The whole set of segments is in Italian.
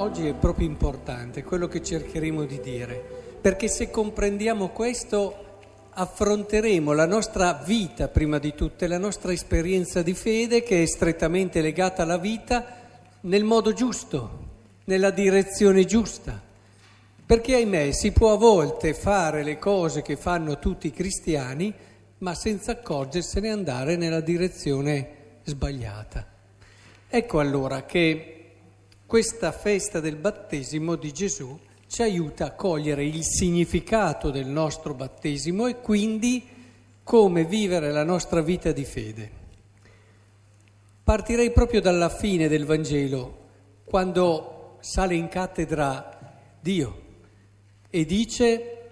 oggi è proprio importante quello che cercheremo di dire, perché se comprendiamo questo affronteremo la nostra vita prima di tutto, la nostra esperienza di fede che è strettamente legata alla vita nel modo giusto, nella direzione giusta. Perché ahimè si può a volte fare le cose che fanno tutti i cristiani, ma senza accorgersene andare nella direzione sbagliata. Ecco allora che questa festa del battesimo di Gesù ci aiuta a cogliere il significato del nostro battesimo e quindi come vivere la nostra vita di fede. Partirei proprio dalla fine del Vangelo, quando sale in cattedra Dio e dice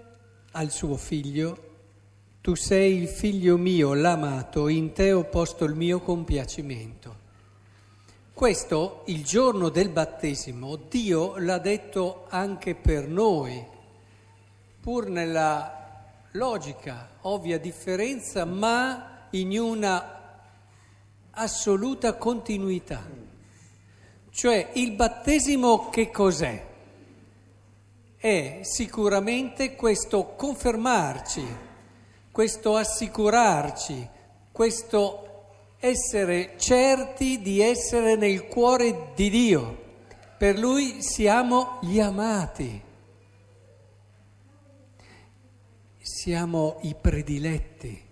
al suo figlio, tu sei il figlio mio, l'amato, in te ho posto il mio compiacimento. Questo, il giorno del battesimo, Dio l'ha detto anche per noi, pur nella logica, ovvia differenza, ma in una assoluta continuità. Cioè il battesimo che cos'è? È sicuramente questo confermarci, questo assicurarci, questo essere certi di essere nel cuore di Dio. Per Lui siamo gli amati, siamo i prediletti.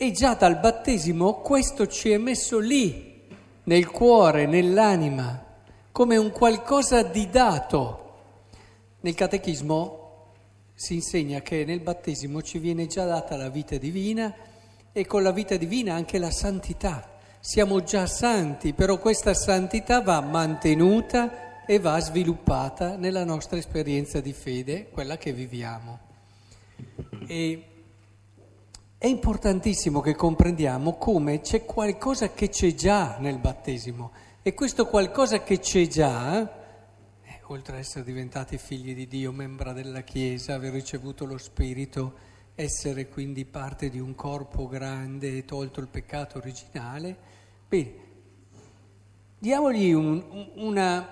E già dal battesimo questo ci è messo lì, nel cuore, nell'anima, come un qualcosa di dato. Nel catechismo si insegna che nel battesimo ci viene già data la vita divina e con la vita divina anche la santità. Siamo già santi, però questa santità va mantenuta e va sviluppata nella nostra esperienza di fede, quella che viviamo. E è importantissimo che comprendiamo come c'è qualcosa che c'è già nel battesimo e questo qualcosa che c'è già, eh, oltre ad essere diventati figli di Dio, membra della Chiesa, aver ricevuto lo Spirito, essere quindi parte di un corpo grande tolto il peccato originale, bene, diamogli un, una,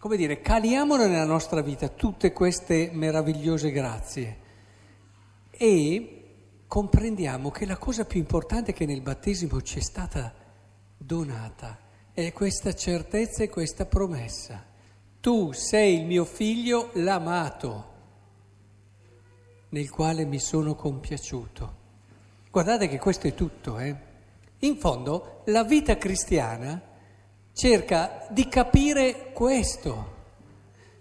come dire, caliamolo nella nostra vita tutte queste meravigliose grazie. E comprendiamo che la cosa più importante che nel battesimo ci è stata donata è questa certezza e questa promessa. Tu sei il mio figlio l'amato nel quale mi sono compiaciuto. Guardate che questo è tutto, eh? In fondo, la vita cristiana cerca di capire questo,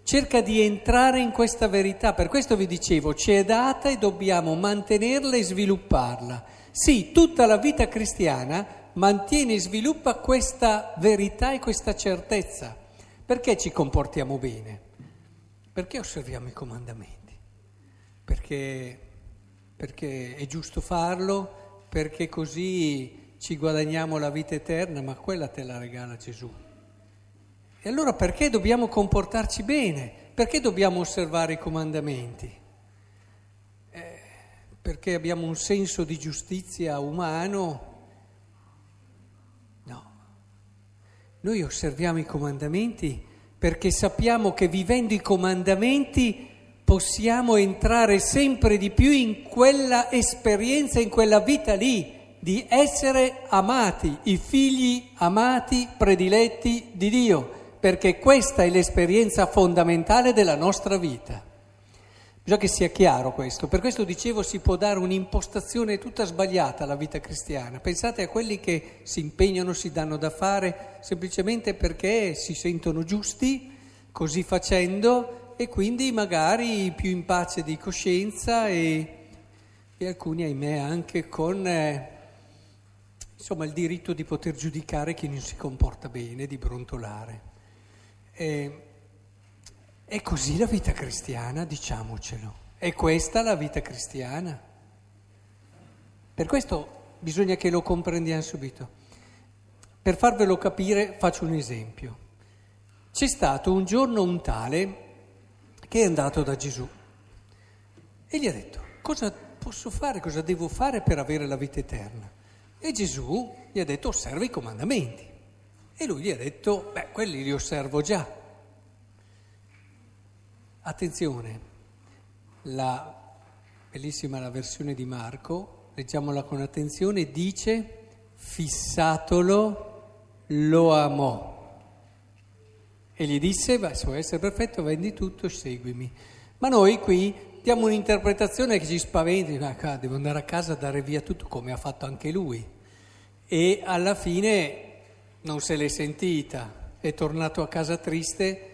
cerca di entrare in questa verità. Per questo vi dicevo, ci è data e dobbiamo mantenerla e svilupparla. Sì, tutta la vita cristiana mantiene e sviluppa questa verità e questa certezza. Perché ci comportiamo bene? Perché osserviamo i comandamenti? Perché, perché è giusto farlo, perché così ci guadagniamo la vita eterna, ma quella te la regala Gesù. E allora perché dobbiamo comportarci bene? Perché dobbiamo osservare i comandamenti? Eh, perché abbiamo un senso di giustizia umano? No. Noi osserviamo i comandamenti perché sappiamo che vivendo i comandamenti possiamo entrare sempre di più in quella esperienza, in quella vita lì, di essere amati, i figli amati, prediletti di Dio, perché questa è l'esperienza fondamentale della nostra vita. Bisogna che sia chiaro questo, per questo dicevo si può dare un'impostazione tutta sbagliata alla vita cristiana. Pensate a quelli che si impegnano, si danno da fare semplicemente perché si sentono giusti, così facendo e quindi magari più in pace di coscienza e, e alcuni, ahimè, anche con eh, insomma, il diritto di poter giudicare chi non si comporta bene, di brontolare. E, è così la vita cristiana, diciamocelo. È questa la vita cristiana. Per questo bisogna che lo comprendiamo subito. Per farvelo capire faccio un esempio. C'è stato un giorno un tale che è andato da Gesù e gli ha detto cosa posso fare, cosa devo fare per avere la vita eterna. E Gesù gli ha detto osserva i comandamenti. E lui gli ha detto, beh, quelli li osservo già. Attenzione, la bellissima la versione di Marco, leggiamola con attenzione, dice fissatolo lo amò. E gli disse, beh, se vuoi essere perfetto, vendi tutto, seguimi. Ma noi qui diamo un'interpretazione che ci spaventa, ah, devo andare a casa a dare via tutto come ha fatto anche lui. E alla fine non se l'è sentita, è tornato a casa triste,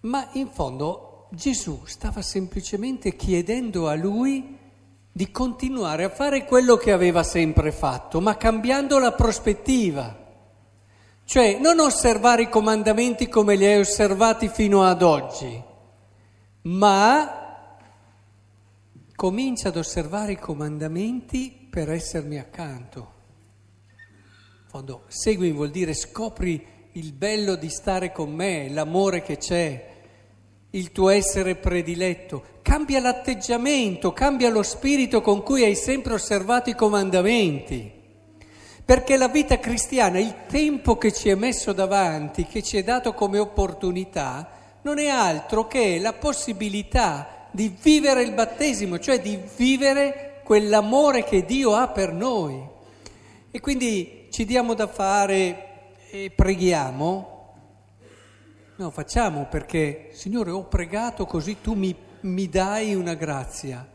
ma in fondo Gesù stava semplicemente chiedendo a lui di continuare a fare quello che aveva sempre fatto, ma cambiando la prospettiva. Cioè non osservare i comandamenti come li hai osservati fino ad oggi, ma comincia ad osservare i comandamenti per essermi accanto. In fondo, segui vuol dire scopri il bello di stare con me, l'amore che c'è, il tuo essere prediletto. Cambia l'atteggiamento, cambia lo spirito con cui hai sempre osservato i comandamenti. Perché la vita cristiana, il tempo che ci è messo davanti, che ci è dato come opportunità, non è altro che la possibilità di vivere il battesimo, cioè di vivere quell'amore che Dio ha per noi. E quindi ci diamo da fare e preghiamo? No, facciamo perché, Signore, ho pregato così tu mi, mi dai una grazia.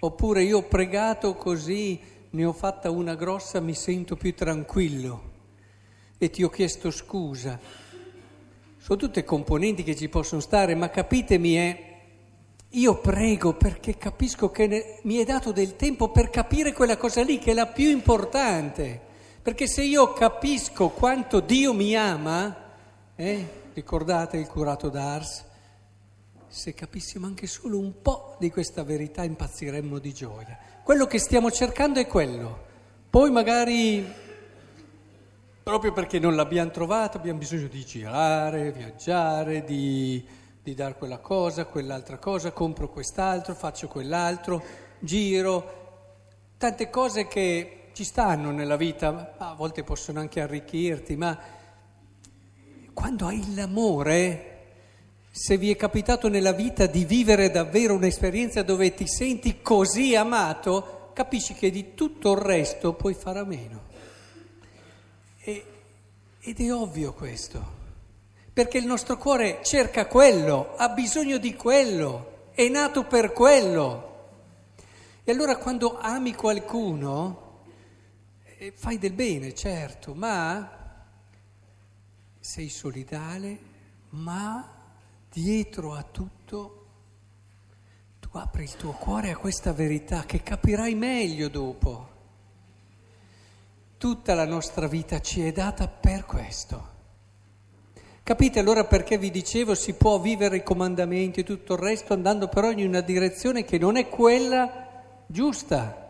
Oppure io ho pregato così ne ho fatta una grossa, mi sento più tranquillo e ti ho chiesto scusa. Sono tutte componenti che ci possono stare, ma capitemi eh, io prego perché capisco che ne, mi è dato del tempo per capire quella cosa lì che è la più importante. Perché se io capisco quanto Dio mi ama, eh, ricordate il curato d'Ars, se capissimo anche solo un po' di questa verità impazziremmo di gioia. Quello che stiamo cercando è quello. Poi magari, proprio perché non l'abbiamo trovato, abbiamo bisogno di girare, viaggiare, di, di dare quella cosa, quell'altra cosa, compro quest'altro, faccio quell'altro, giro, tante cose che ci stanno nella vita, a volte possono anche arricchirti, ma quando hai l'amore, se vi è capitato nella vita di vivere davvero un'esperienza dove ti senti così amato, capisci che di tutto il resto puoi fare a meno. E, ed è ovvio questo, perché il nostro cuore cerca quello, ha bisogno di quello, è nato per quello. E allora quando ami qualcuno, fai del bene, certo, ma sei solidale, ma dietro a tutto tu apri il tuo cuore a questa verità che capirai meglio dopo. Tutta la nostra vita ci è data per questo. Capite allora perché vi dicevo si può vivere i comandamenti e tutto il resto andando però in una direzione che non è quella giusta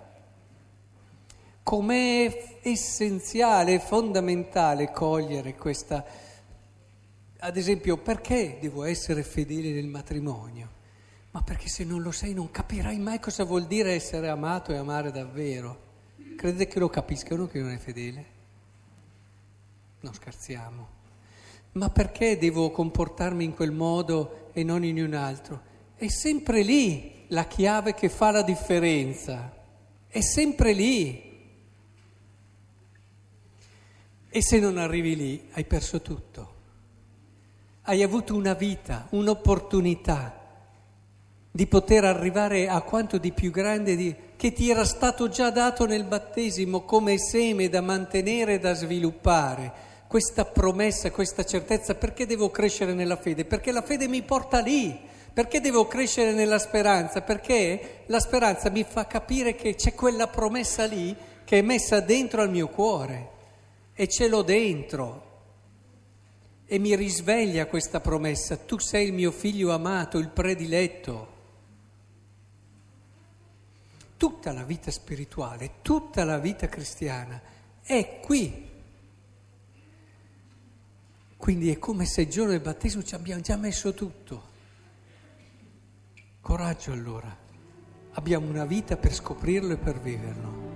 com'è essenziale, fondamentale cogliere questa... Ad esempio, perché devo essere fedele nel matrimonio? Ma perché se non lo sei non capirai mai cosa vuol dire essere amato e amare davvero. Credete che lo capiscano che non è fedele? Non scherziamo. Ma perché devo comportarmi in quel modo e non in un altro? È sempre lì la chiave che fa la differenza. È sempre lì. E se non arrivi lì hai perso tutto. Hai avuto una vita, un'opportunità di poter arrivare a quanto di più grande di, che ti era stato già dato nel battesimo come seme da mantenere e da sviluppare. Questa promessa, questa certezza, perché devo crescere nella fede? Perché la fede mi porta lì. Perché devo crescere nella speranza? Perché la speranza mi fa capire che c'è quella promessa lì che è messa dentro al mio cuore e ce l'ho dentro. E mi risveglia questa promessa, tu sei il mio figlio amato, il prediletto. Tutta la vita spirituale, tutta la vita cristiana è qui. Quindi è come se il giorno del battesimo ci abbiamo già messo tutto. Coraggio allora, abbiamo una vita per scoprirlo e per viverlo.